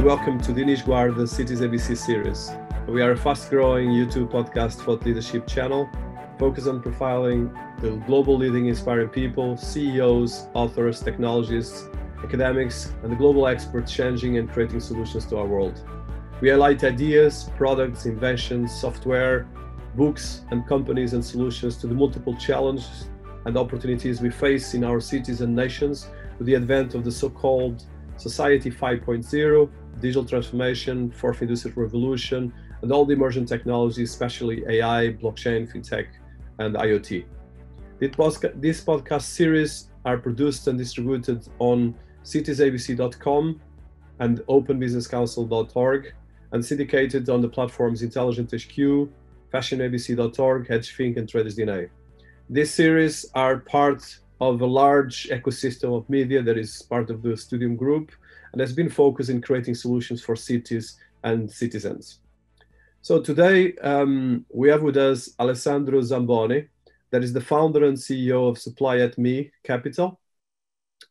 And welcome to the Dinis the Cities ABC series. We are a fast-growing YouTube podcast thought leadership channel focused on profiling the global leading inspiring people, CEOs, authors, technologists, academics, and the global experts changing and creating solutions to our world. We highlight ideas, products, inventions, software, books, and companies and solutions to the multiple challenges and opportunities we face in our cities and nations with the advent of the so-called Society 5.0, digital transformation, fourth industrial revolution, and all the emerging technologies, especially AI, blockchain, fintech, and IoT. This podcast series are produced and distributed on citiesabc.com and openbusinesscouncil.org and syndicated on the platforms Intelligent HQ, fashionabc.org, HedgeThink, and Traders DNA. This series are part of a large ecosystem of media that is part of the Ztudium Group and has been focused in creating solutions for cities and citizens. So today um, we have with us Alessandro Zamboni, that is the founder and CEO of Supply at Me Capital.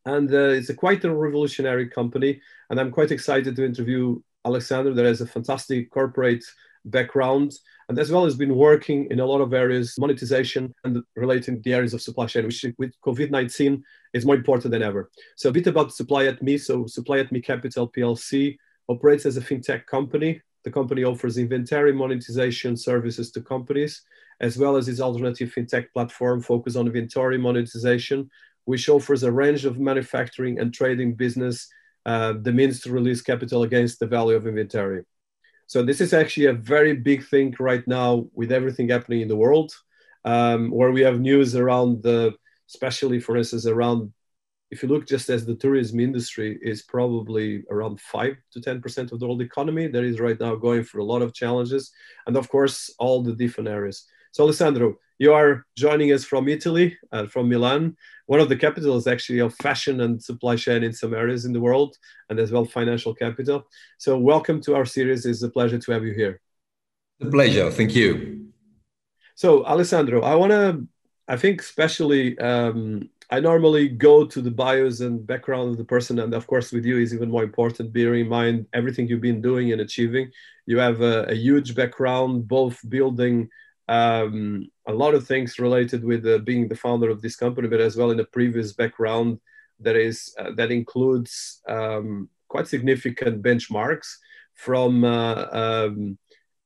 And uh, it's a quite a revolutionary company. And I'm quite excited to interview Alessandro, that has a fantastic corporate background and as well as been working in a lot of areas, monetization and relating the areas of supply chain, which with COVID-19 is more important than ever. So a bit about Supply at Me. So Supply at Me Capital PLC operates as a fintech company. The company offers inventory monetization services to companies, as well as its alternative fintech platform focused on inventory monetization, which offers a range of manufacturing and trading business uh, the means to release capital against the value of inventory. So this is actually a very big thing right now with everything happening in the world, um, where we have news around the, especially for instance, around if you look just as the tourism industry is probably around five to ten percent of the world economy, that is right now going through a lot of challenges, and of course all the different areas. So Alessandro, you are joining us from Italy, uh, from Milan, one of the capitals actually of fashion and supply chain in some areas in the world, and as well financial capital. So welcome to our series. It's a pleasure to have you here. A pleasure. Thank you. So Alessandro, I want to, I think especially, um, I normally go to the bios and background of the person, and of course with you is even more important, bearing in mind everything you've been doing and achieving. You have a, a huge background, both building um, a lot of things related with uh, being the founder of this company, but as well in a previous background that is uh, that includes um, quite significant benchmarks from uh, um,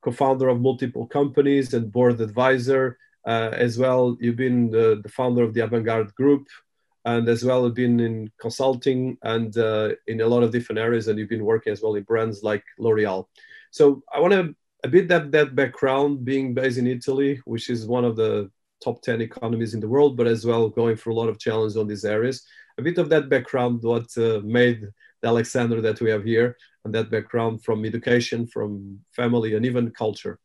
co-founder of multiple companies and board advisor. Uh, as well, you've been the, the founder of the Avantgarde Group, and as well been in consulting and uh, in a lot of different areas. And you've been working as well in brands like L'Oreal. So I want to a bit that that background being based in Italy, which is one of the top 10 economies in the world, but as well going through a lot of challenges on these areas. A bit of that background, what uh, made the Alexander that we have here, and that background from education, from family, and even culture.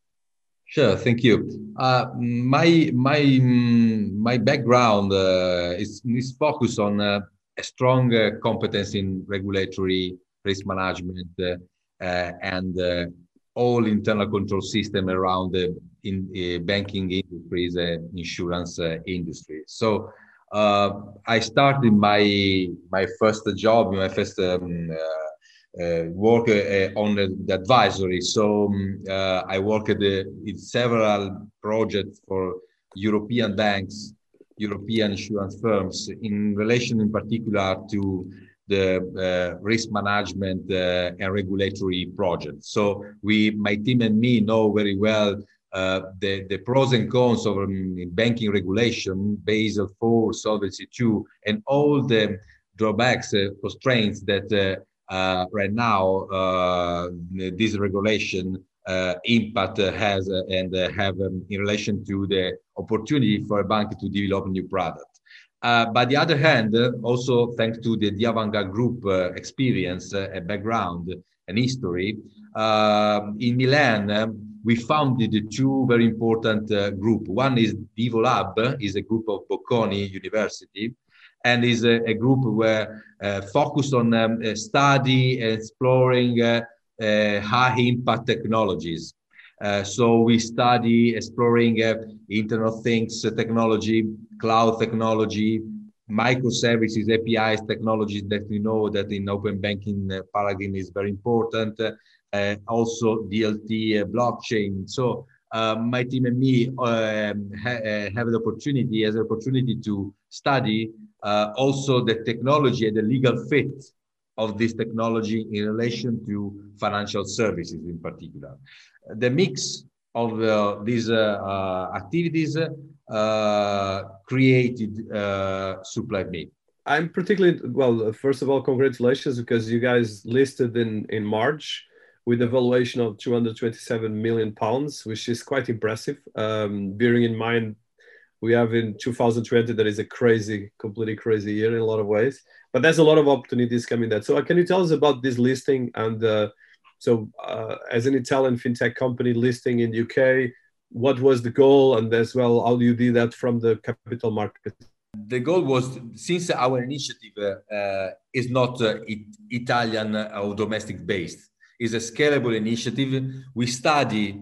Sure, thank you. Uh, my my my background uh, is, is focused on uh, a strong uh, competence in regulatory risk management uh, and all internal control system around the in uh, banking industries and insurance uh, industry. So uh, I started my my first job, my first um, uh, uh, work uh, on the, advisory. So um, I worked in several projects for European banks, European insurance firms in relation in particular to the uh, risk management uh, and regulatory projects. So we, my team and me know very well uh, the, the pros and cons of um, banking regulation, Basel IV, Solvency II, and all the drawbacks, uh, constraints that uh, uh, right now this regulation impact has and have um, in relation to the opportunity for a bank to develop new product. Uh, by the other hand, uh, also thanks to the, Diavanga Group uh, experience, uh, a background, and history, um, in Milan, um, we founded two very important uh, groups. One is Vivo Lab, is a group of Bocconi University, and is a, a group where uh, focused on um, study exploring high impact technologies. Uh, so we study exploring uh, Internet of Things technology, cloud technology, microservices, APIs, technologies that we know that in open banking uh, paradigm is very important. Uh, also DLT, uh, blockchain. So uh, my team and me um, ha- uh, have the opportunity as an opportunity to study uh, also the technology and the legal fit of this technology in relation to financial services in particular. The mix of uh, these uh, activities created SupplyMe. I'm particularly well. First of all, congratulations because you guys listed in in March with a valuation of 227 million pounds, which is quite impressive. Um, bearing in mind we have in 2020 that is a crazy, completely crazy year in a lot of ways. But there's a lot of opportunities coming there. So uh, can you tell us about this listing and uh, so uh, as an Italian fintech company listing in UK, what was the goal and as well how do you do that from the capital market? The goal was since our initiative uh, is not uh, it, Italian or domestic based is a scalable initiative. We study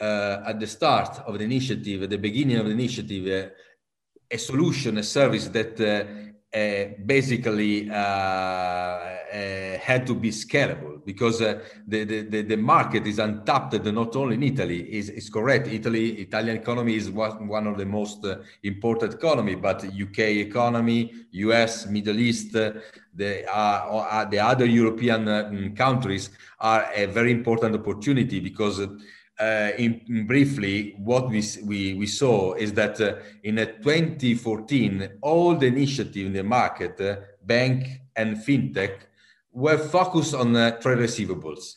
uh, at the start of the initiative, at the beginning of the initiative, uh, a solution, a service that uh, uh basically uh, uh, had to be scalable because the, the, the, market is untapped not only in Italy, is, is correct. Italy, Italian economy is one of the most important economy, but UK economy, US, Middle East, the, the other European countries are a very important opportunity because uh, in, in, briefly, what we, we, we saw is that uh, in 2014, all the initiative in the market, uh, bank and fintech, were focused on uh, trade receivables.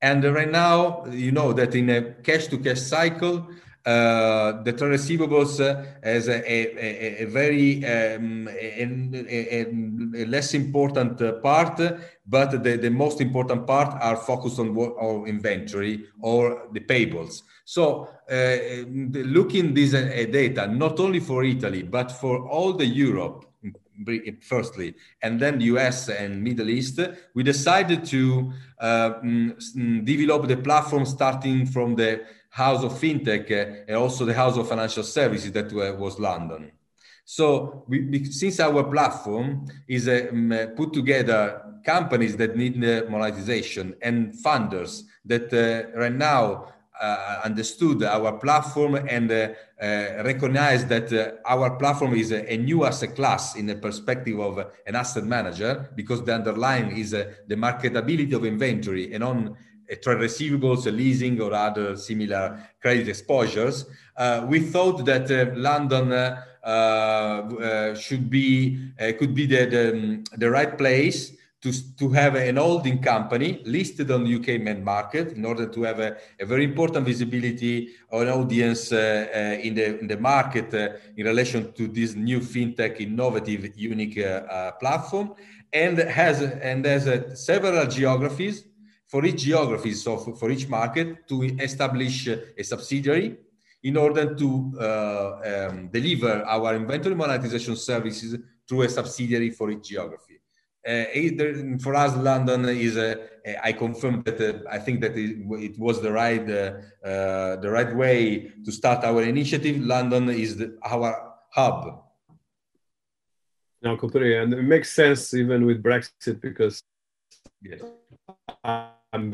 And right now, you know that in a cash to cash cycle, uh, the trade receivables uh, as a, a, a very um, a, less important uh, part, but the, the most important part are focused on, on inventory or the payables. So uh, looking this data, not only for Italy, but for all the Europe, firstly, and then the US and Middle East, we decided to uh, mm, develop the platform starting from the house of fintech uh, and also the house of financial services that was London. So we, since our platform is um, put together companies that need monetization and funders that uh, right now uh, understood our platform and recognize that our platform is a, a, new asset class in the perspective of an asset manager because the underlying is the marketability of inventory and on trade receivables, leasing, or other similar credit exposures. Uh, we thought that uh, London uh, should be could be the, the, the right place to, to have an holding company listed on the UK main market in order to have a, a very important visibility on audience uh, uh, in, the, in the market uh, in relation to this new fintech innovative unique platform and has and has several geographies for each geography, so for, for each market, to establish a subsidiary in order to uh, um, deliver our inventory monetization services through a subsidiary for each geography. Uh, either, for us, London is. Uh, I confirm that uh, I think that it, it was the right uh, uh, the right way to start our initiative. London is the, our hub. No, completely, and it makes sense even with Brexit because yes. I'm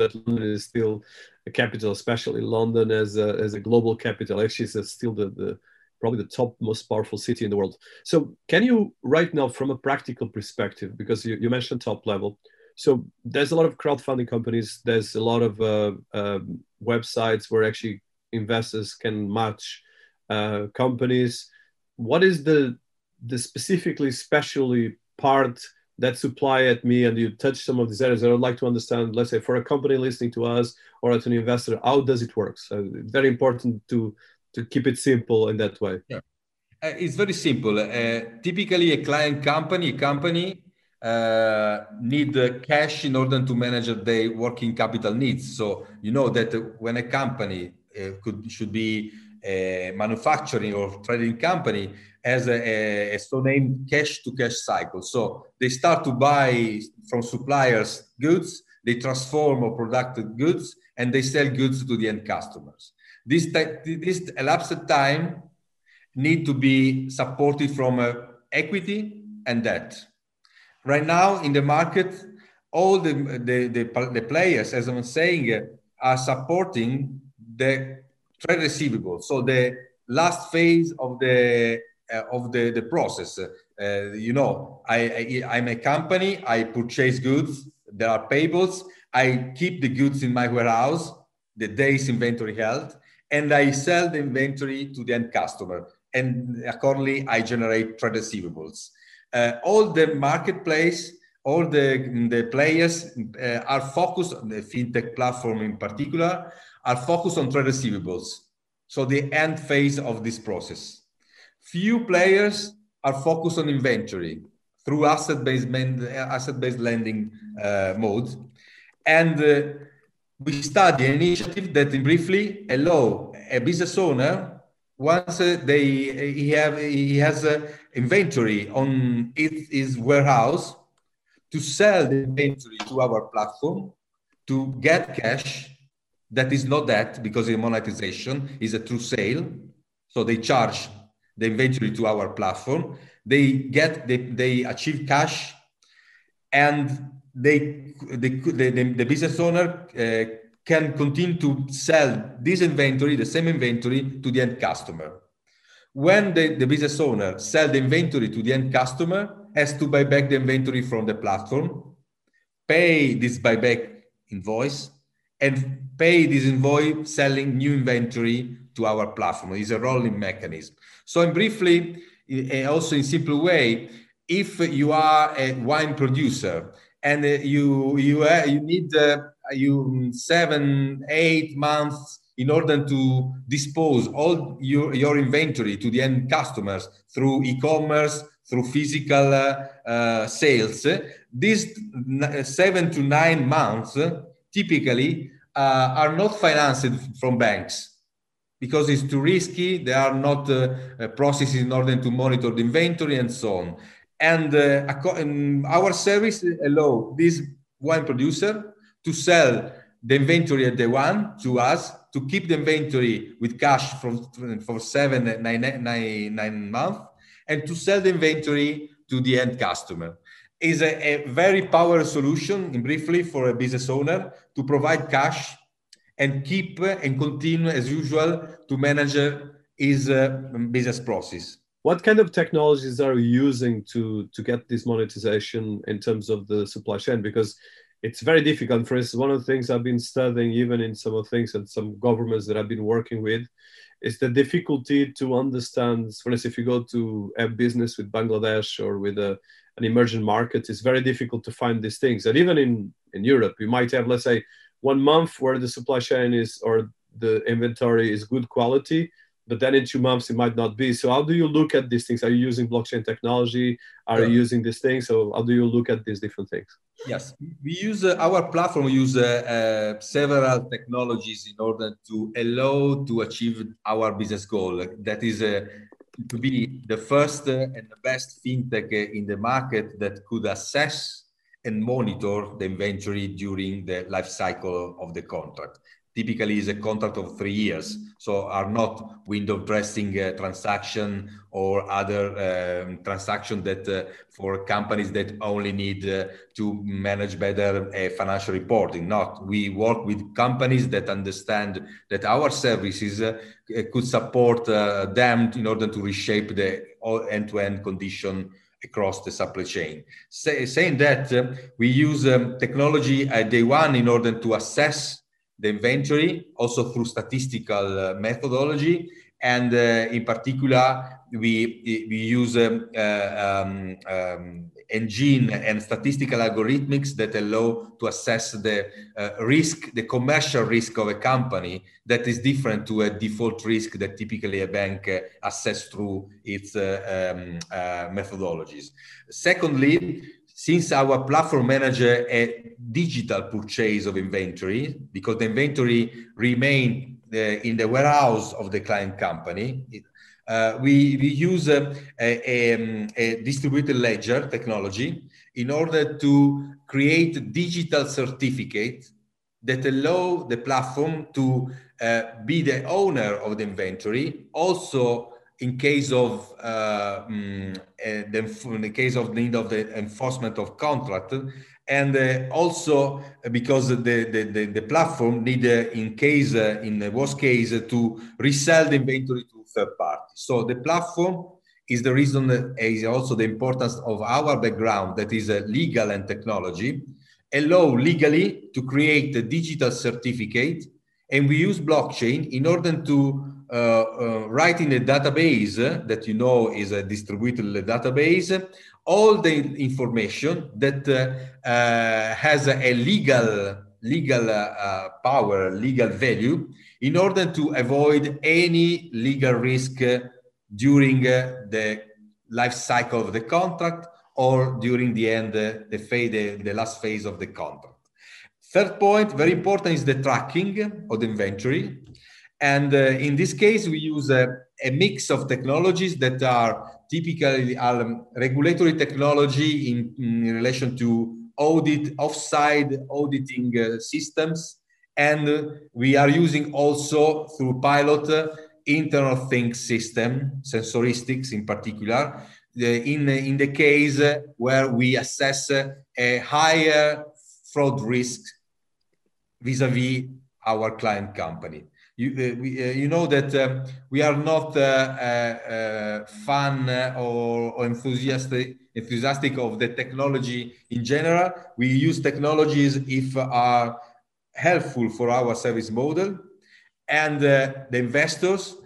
that London is still a capital, especially London as a, as a global capital. Actually, it's still the, the probably the top most powerful city in the world. So, can you right now, from a practical perspective, because you, you mentioned top level, so there's a lot of crowdfunding companies. There's a lot of uh, um, websites where actually investors can match uh, companies. What is the the specifically specially part that supply at me and you touch some of these areas i would like to understand let's say for a company listening to us or as an investor how does it work? So very important to to keep it simple in that way. Yeah. Uh, it's very simple. Uh, typically a client company a company uh, need cash in order to manage their working capital needs. So you know that when a company uh, could should be a manufacturing or trading company has a, a, so named cash to cash cycle. So they start to buy from suppliers goods, they transform or product goods, and they sell goods to the end customers. This, this elapsed time need to be supported from a equity and debt. Right now in the market, all the, the, the, the players, as I'm saying, uh, are supporting the trade receivable. So the last phase of the uh, of the, the process. Uh, you know, I, I, am a company, I purchase goods, there are payables, I keep the goods in my warehouse, the day's inventory held, and I sell the inventory to the end customer. And accordingly, I generate trade receivables. Uh, all the marketplace, all the, the players uh, are focused on the fintech platform in particular, are focused on trade receivables. So the end phase of this process. Few players are focused on inventory through asset-based asset-based lending uh, mode, and uh, we study an initiative that briefly allow a business owner once uh, they he have he has a inventory on his warehouse to sell the inventory to our platform to get cash that is not that because the monetization is a true sale. So they charge the inventory to our platform. They get they, they achieve cash and they the, the, the business owner uh, can continue to sell this inventory the same inventory to the end customer. When the, the business owner sell the inventory to the end customer has to buy back the inventory from the platform pay this buyback invoice and pay this invoice selling new inventory to our platform. It's a rolling mechanism. So, in briefly, also in simple way, if you are a wine producer and you you uh, you need you seven eight months in order to dispose all your, your inventory to the end customers through e-commerce through physical uh, uh, sales these seven to nine months typically uh, are not financed from banks because it's too risky. There are not uh, uh, processes in order to monitor the inventory and so on. And, uh, our service allow this wine producer to sell the inventory at the one to us to keep the inventory with cash from for seven nine, nine, nine months and to sell the inventory to the end customer is a, a very powerful solution briefly for a business owner to provide cash and keep and continue as usual to manage his uh, business process. What kind of technologies are you using to to get this monetization in terms of the supply chain? Because it's very difficult. For instance, one of the things I've been studying, even in some of things and some governments that I've been working with, is the difficulty to understand. For instance, if you go to a business with Bangladesh or with a, an emerging market, it's very difficult to find these things. And even in, in Europe, you might have, let's say, one month where the supply chain is or the inventory is good quality but then in two months it might not be. So how do you look at these things? Are you using blockchain technology? Are yeah. you using these things? So how do you look at these different things? Yes. We use uh, our platform use uh, uh, several technologies in order to allow to achieve our business goal. That is uh, to be the first and the best fintech in the market that could assess and monitor the inventory during the life cycle of the contract. Typically, is a contract of three years, so are not window dressing uh, transaction or other um, transaction that uh, for companies that only need uh, to manage better uh, financial reporting. Not we work with companies that understand that our services uh, could support uh, them in order to reshape the end-to-end condition across the supply chain. Say, saying that, uh, we use um, technology at day one in order to assess the inventory, also through statistical uh, methodology. And uh, in particular, we, we use um, uh, um, um, engine and statistical algorithmics that allow to assess the uh, risk, the commercial risk of a company that is different to a default risk that typically a bank uh, assess through its uh, um, methodologies. Secondly, since our platform manages a digital purchase of inventory, because the inventory remain uh, in the warehouse of the client company, uh, we, we use a, a, um, a, distributed ledger technology in order to create digital certificate that allow the platform to uh, be the owner of the inventory, also in case of uh, um, the, in the case of need of the enforcement of contract and uh, also because the, the, the, the platform need uh, in case uh, in the worst case to resell the inventory to third parties so the platform is the reason that is also the importance of our background that is uh, legal and technology allow legally to create a digital certificate and we use blockchain in order to write in a database that you know is a distributed database all the information that uh, uh has a legal legal uh, power legal value in order to avoid any legal risk during the life cycle of the contract or during the end the phase the, the last phase of the contract Third point, very important, is the tracking of the inventory. And uh, in this case, we use a, a, mix of technologies that are typically um, regulatory technology in, in, relation to audit, offside auditing uh, systems. And we are using also through pilot uh, internal think system, sensoristics in particular, in, in the case where we assess a higher fraud risk vis-a-vis our client company. You, uh, we, uh, you know that um, we are not uh, uh, uh fan or, or, enthusiastic, enthusiastic of the technology in general. We use technologies if are helpful for our service model, and uh, the investors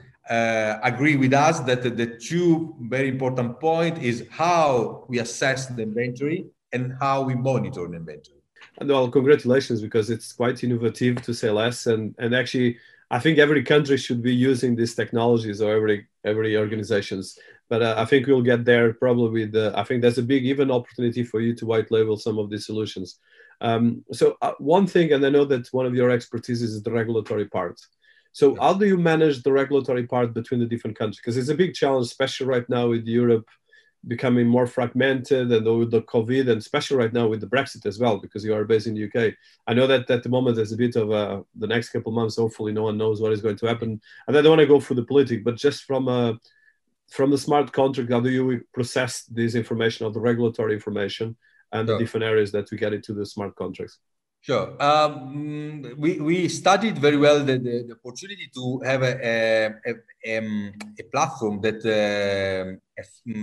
agree with us that the two very important point is how we assess the inventory and how we monitor the inventory. And well, congratulations because it's quite innovative to say less. And and actually, I think every country should be using these technologies or every every organizations. But uh, I think we'll get there probably with. The I think there's a big even opportunity for you to white label some of these solutions. Um, so uh, one thing, and I know that one of your expertise is the regulatory part. So how do you manage the regulatory part between the different countries? Because it's a big challenge, especially right now with Europe becoming more fragmented and with the COVID and especially right now with the Brexit as well, because you are based in the UK. I know that at the moment there's a bit of a, the next couple of months, hopefully no one knows what is going to happen. And I don't want to go through the politics, but just from a, from the smart contract, how do you process this information or the regulatory information and sure. the different areas that we get into the smart contracts? Sure. Um, we, we studied very well the, the, the opportunity to have a, a, a, um, a platform that uh,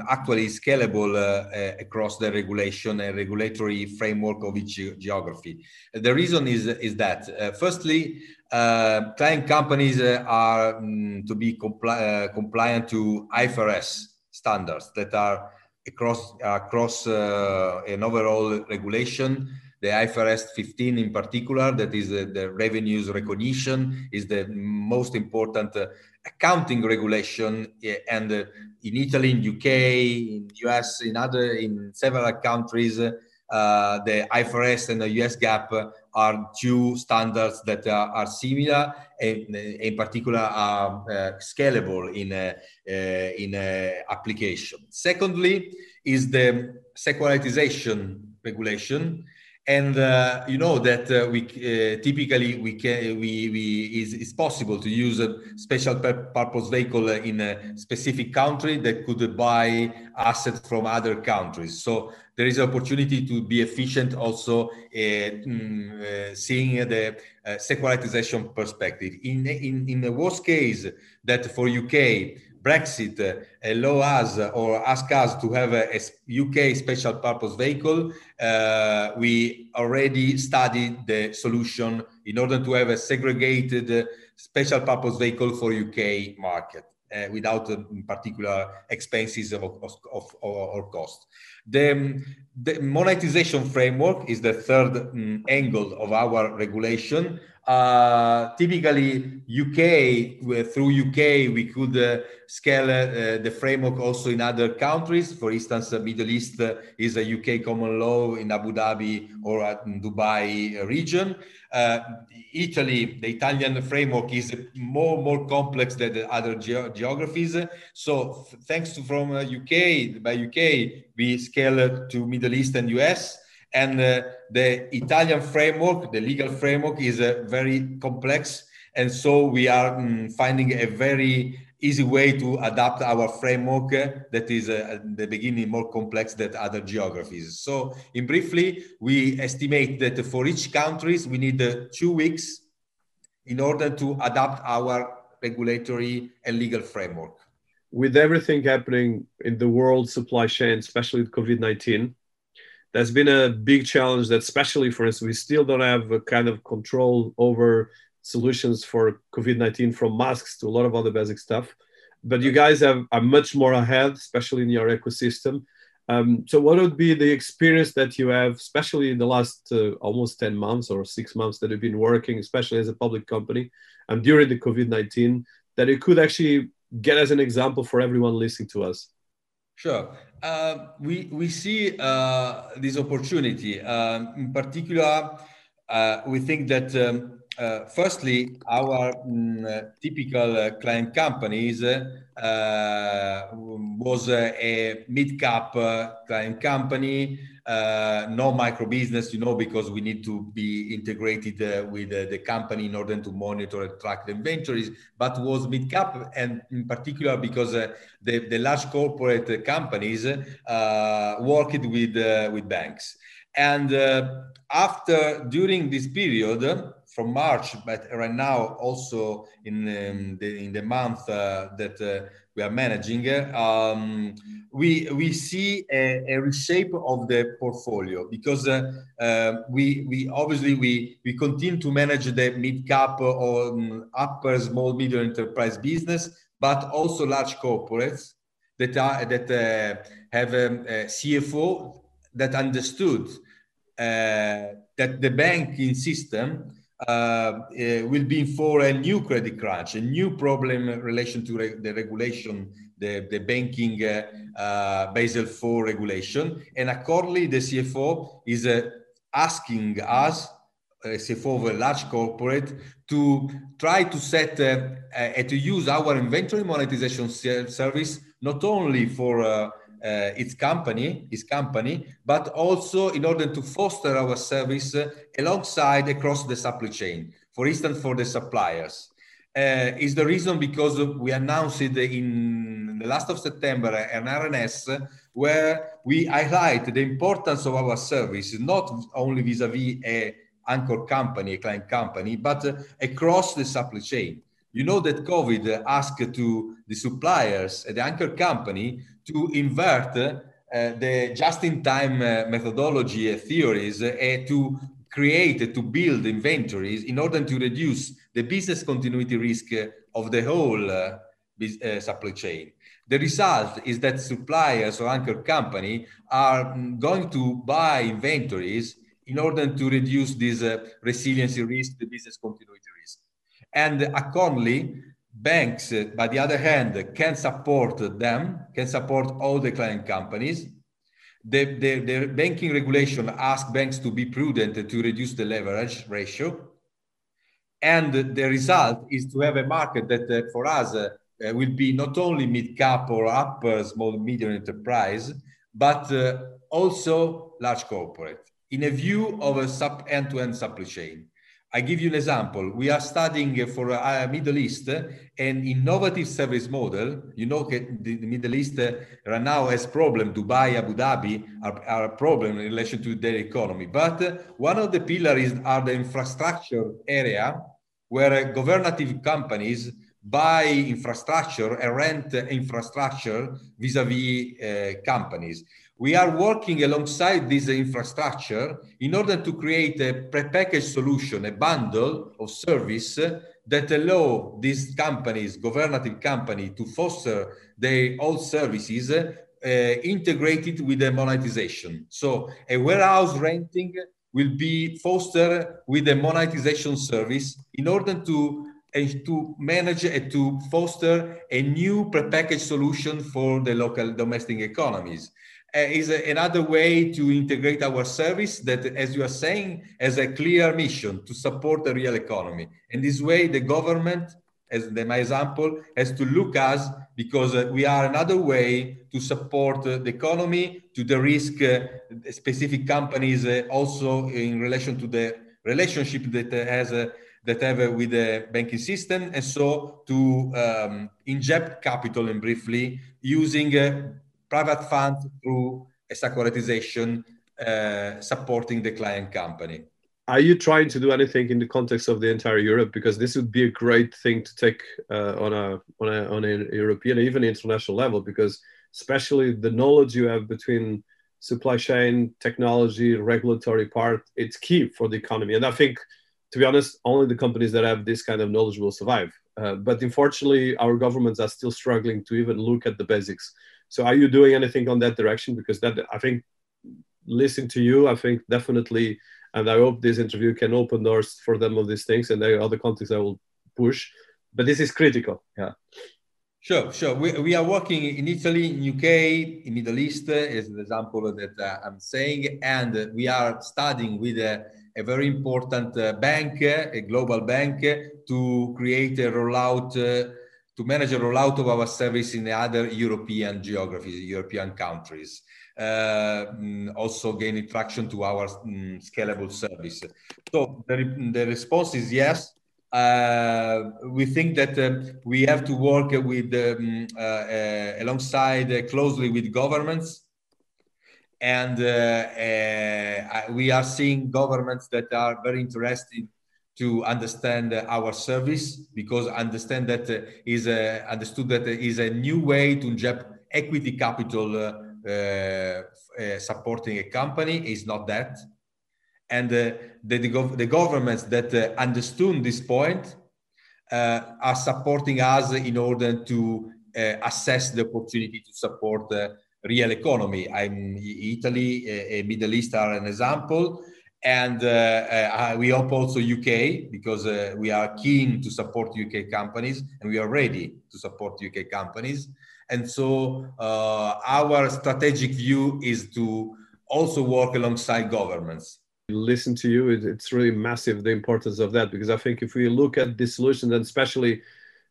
actually is scalable uh, across the regulation and regulatory framework of each geography. The reason is, is that, uh, firstly, uh, client companies uh, are um, to be compli uh, compliant to IFRS standards that are across, across an overall regulation the IFRS 15 in particular, that is uh, the revenues recognition, is the most important uh, accounting regulation. And uh, in Italy, in UK, in US, in other, in several countries, uh, the IFRS and the US GAAP are two standards that are, are similar and in particular are uh, scalable in uh, in application. Secondly, is the securitization regulation and uh, you know that uh, we uh, typically we can we, we is, is possible to use a special purpose vehicle in a specific country that could buy assets from other countries. So there is an opportunity to be efficient also uh, mm, uh, seeing the uh, securitization perspective. In, in in the worst case that for uk Brexit allow us or ask us to have a, a UK special purpose vehicle, uh, we already studied the solution in order to have a segregated uh, special purpose vehicle for UK market. Uh, without uh, particular expenses of, of, of, or cost. The, the, monetization framework is the third um, angle of our regulation. Uh, typically, UK through UK we could uh, scale uh, the framework also in other countries. For instance, Middle East is a UK common law in Abu Dhabi or in Dubai region. Uh, Italy, the Italian framework is more more complex than the other ge- geographies. So, thanks to from UK by UK, we scale to Middle East and US and uh, the Italian framework, the legal framework, is uh, very complex. And so we are um, finding a very easy way to adapt our framework that is uh, at the beginning more complex than other geographies. So in briefly, we estimate that for each countries, we need uh, two weeks in order to adapt our regulatory and legal framework. With everything happening in the world supply chain, especially with COVID-19, that's been a big challenge that especially for us, we still don't have a kind of control over solutions for COVID-19 from masks to a lot of other basic stuff. But you guys have, are much more ahead, especially in your ecosystem. Um, so what would be the experience that you have, especially in the last uh, almost 10 months or six months that you've been working, especially as a public company and during the COVID-19, that you could actually get as an example for everyone listening to us? Sure. Uh, we, we see uh, this opportunity. Um, in particular, uh, we think that um, uh, firstly, our um, typical uh, client companies uh, was uh, a mid-cap uh, client company, no micro business, you know, because we need to be integrated with the company in order to monitor and track the inventories, but was mid-cap and in particular because the, the large corporate companies worked with, with banks. And after, during this period, from March, but right now also in um, the in the month uh, that uh, we are managing, um, we we see a, a, reshape of the portfolio because uh, uh we we obviously we we continue to manage the mid cap or um, upper small medium enterprise business, but also large corporates that are that uh, have a, a CFO that understood uh, that the banking system uh, uh, will be for a new credit crunch, a new problem in relation to re the regulation, the, the banking uh, uh Basel IV regulation. And accordingly, the CFO is uh, asking us, CFO of a large corporate, to try to set and to use our inventory monetization service not only for uh, its company, its company, but also in order to foster our service uh, alongside across the supply chain. For instance, for the suppliers. Uh, is the reason because we announced it in the last of September an RNS where we highlight the importance of our service, not only vis-a-vis a anchor company, a client company, but uh, across the supply chain. You know that COVID asked to the suppliers, the anchor company, to invert uh, the just-in-time uh, methodology theories uh, to create, to build inventories in order to reduce the business continuity risk of the whole supply chain. The result is that suppliers or anchor company are mm, going to buy inventories in order to reduce this uh, resiliency risk, the business continuity risk. And accordingly, banks, uh, by the other hand, can support them, can support all the client companies. The, the, the banking regulation asks banks to be prudent to reduce the leverage ratio. And the result is to have a market that uh, for us uh, uh, will be not only mid-cap or upper small medium enterprise, but uh, also large corporate in a view of a sub end-to-end supply chain. I give you an example. We are studying for uh, Middle East an innovative service model. You know, the, the Middle East uh, right now has problem. Dubai, Abu Dhabi are, are a problem in relation to their economy. But uh, one of the pillars are the infrastructure area where uh, governative companies buy infrastructure and rent infrastructure vis-a-vis -vis, uh, companies we are working alongside this infrastructure in order to create a prepackaged solution, a bundle of service that allow these companies, governative company, to foster their own services uh, integrated with the monetization. So a warehouse renting will be fostered with a monetization service in order to uh, to manage and to foster a new prepackaged solution for the local domestic economies uh, is a, another way to integrate our service that, as you are saying, has a clear mission to support the real economy. And this way, the government, as the, my example, has to look us because uh, we are another way to support uh, the economy, to the risk uh, specific companies, uh, also in relation to the relationship that has that have uh, with the banking system, and so to um, inject capital and briefly using uh, private funds through a securitization uh, supporting the client company. Are you trying to do anything in the context of the entire Europe? Because this would be a great thing to take uh, on a on a on a European, even international level. Because especially the knowledge you have between supply chain, technology, regulatory part, it's key for the economy. And I think, to be honest, only the companies that have this kind of knowledge will survive. Uh, but unfortunately, our governments are still struggling to even look at the basics. So, are you doing anything on that direction? Because that I think, listening to you, I think definitely, and I hope this interview can open doors for them of these things, and there are other countries I will push. But this is critical. Yeah. Sure, sure. We, we are working in Italy, in UK, in Middle East, is the example that uh, I'm saying, and we are studying with a, a very important uh, bank, a global bank, to create a rollout, uh, to manage a rollout of our service in other European geographies, European countries. Uh, mm, also gaining traction to our um, scalable service. So the, the response is yes uh, we think that uh, we have to work with um, uh, uh alongside uh, closely with governments and we are seeing governments that are very interested to understand our service because understand that is understood that is a new way to inject equity capital supporting a company. Is not that. And uh, the, the, gov- the, governments that uh, understood this point uh, are supporting us in order to uh, assess the opportunity to support real economy. I'm Italy, uh, Middle East are an example, and uh, uh we hope also UK because uh, we are keen to support UK companies and we are ready to support UK companies. And so uh, our strategic view is to also work alongside governments. Listen to you, it, it's really massive the importance of that because I think if we look at this solution, and especially,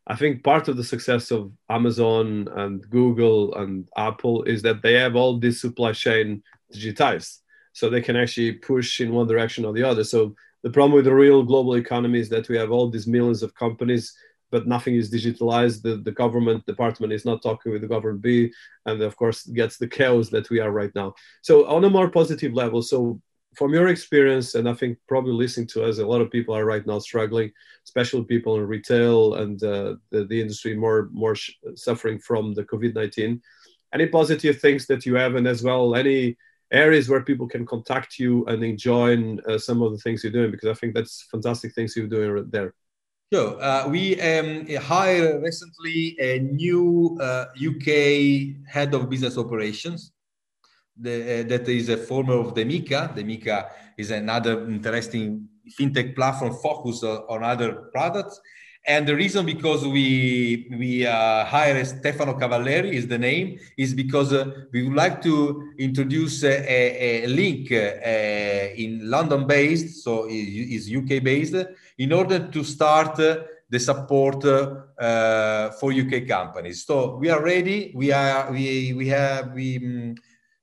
I think part of the success of Amazon and Google and Apple is that they have all this supply chain digitized, so they can actually push in one direction or the other. So the problem with the real global economy is that we have all these millions of companies but nothing is digitalized. The, the government department is not talking with the government B, and of course gets the chaos that we are right now. So on a more positive level, so from your experience, and I think probably listening to us, a lot of people are right now struggling, especially people in retail and uh, the, the industry more more suffering from the COVID nineteen. Any positive things that you have, and as well any areas where people can contact you and enjoy uh, some of the things you're doing, because I think that's fantastic things you're doing there. Sure. Uh, we um, hired recently a new uh, UK head of business operations the, uh, that is a former of Demica. Demica is another interesting fintech platform focused on other products. And the reason because we we uh, hired Stefano Cavalleri is the name is because uh, we would like to introduce a, a link uh, in London based, so is UK based, in order to start the support uh, for UK companies. So we are ready. We are we we have we. Um,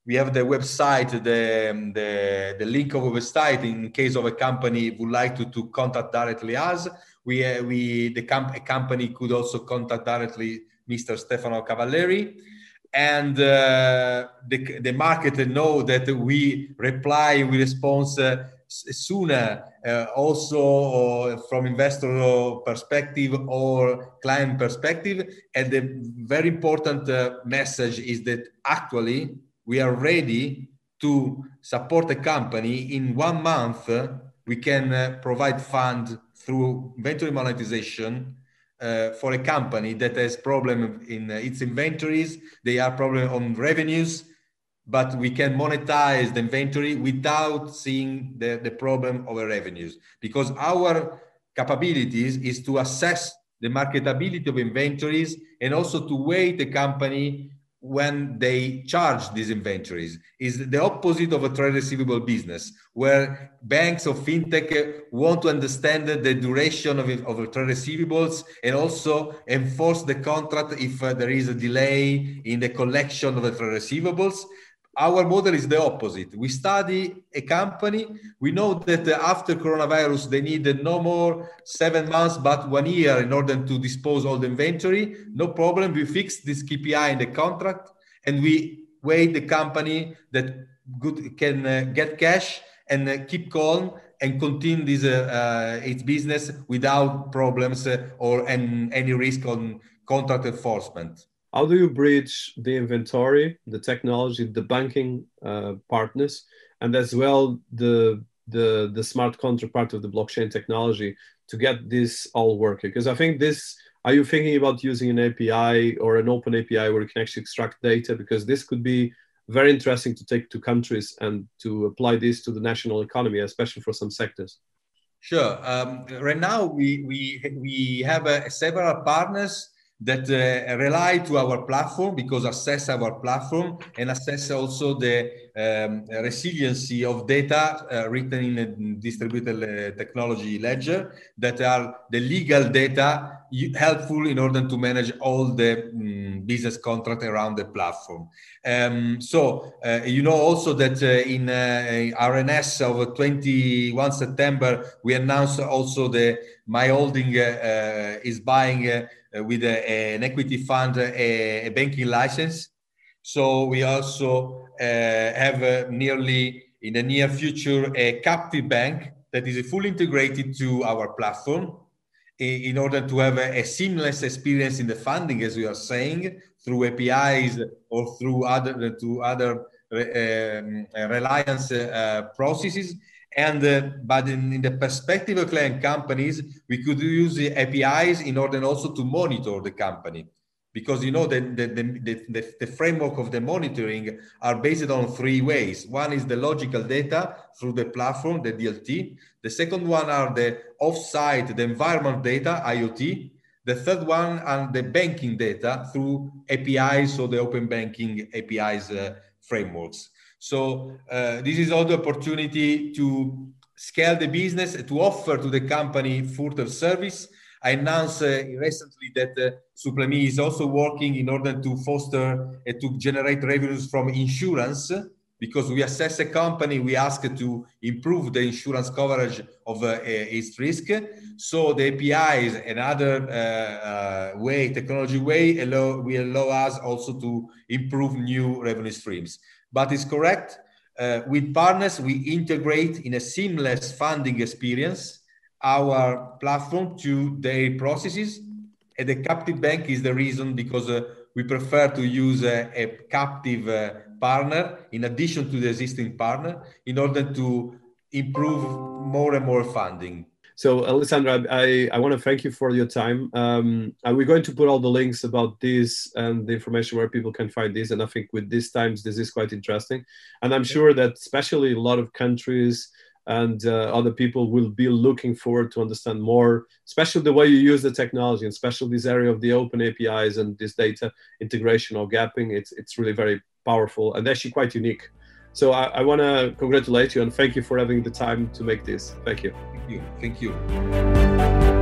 we have the website, the, the, the link of the website in case of a company would like to, to contact directly us. We, uh, we the comp- a company could also contact directly Mr. Stefano Cavalleri. And uh, the, the market know that we reply, we respond uh, sooner, uh, also uh, from investor perspective or client perspective. And the very important uh, message is that actually we are ready to support a company in one month we can provide fund through inventory monetization uh, for a company that has problem in uh, its inventories. They are problem on revenues but we can monetize the inventory without seeing the, the problem of revenues. Because our capabilities is to assess the marketability of inventories and also to weigh the company when they charge these inventories is the opposite of a trade receivable business where banks or fintech want to understand the duration of, of trade receivables and also enforce the contract if uh, there is a delay in the collection of the trade receivables our model is the opposite. We study a company. We know that after coronavirus, they need no more seven months, but one year in order to dispose all the inventory. No problem. We fix this KPI in the contract, and we wait the company that good can uh, get cash and uh, keep calm and continue this uh, uh its business without problems uh, or an, any risk on contract enforcement how do you bridge the inventory, the technology, the banking uh, partners, and as well the the the smart contract part of the blockchain technology to get this all working? Because I think this. Are you thinking about using an API or an open API where you can actually extract data? Because this could be very interesting to take to countries and to apply this to the national economy, especially for some sectors. Sure. Um, right now, we we we have uh, several partners that uh, rely to our platform because assess our platform and assess also the um, resiliency of data uh, written in a distributed uh, technology ledger that are the legal data helpful in order to manage all the um, business contract around the platform. Um, so uh, you know also that uh, in uh, RNS of 21 September we announced also the my holding is buying with a, an equity fund, a, a, banking license. So we also uh, have uh, nearly in the near future a captive bank that is fully integrated to our platform in order to have a, seamless experience in the funding, as we are saying, through APIs or through other to other uh, reliance uh, processes, and uh, but in, in, the perspective of client companies, we could use the APIs in order also to monitor the company. Because you know the, the, the, the, the framework of the monitoring are based on three ways. One is the logical data through the platform, the DLT. The second one are the offsite, the environment data, IoT. The third one are the banking data through APIs, so the open banking APIs uh, frameworks. So uh, this is also opportunity to scale the business, to offer to the company further service. I announced uh, recently that uh, is also working in order to foster and to generate revenues from insurance because we assess a company, we ask to improve the insurance coverage of uh, its risk. So the APIs, another uh, uh, way, technology way, allow, will allow us also to improve new revenue streams but it's correct. Uh, with partners, we integrate in a seamless funding experience our platform to their processes. And the captive bank is the reason because uh, we prefer to use a, a captive uh, partner in addition to the existing partner in order to improve more and more funding. So, Alessandra, I, I want to thank you for your time. Um, we're going to put all the links about this and the information where people can find this. And I think with these times, this is quite interesting. And I'm sure that especially a lot of countries and uh, other people will be looking forward to understand more, especially the way you use the technology, and especially this area of the open APIs and this data integration or gapping. It's, it's really very powerful and actually quite unique. So I, I want to congratulate you and thank you for having the time to make this. Thank you. Thank you. Thank you.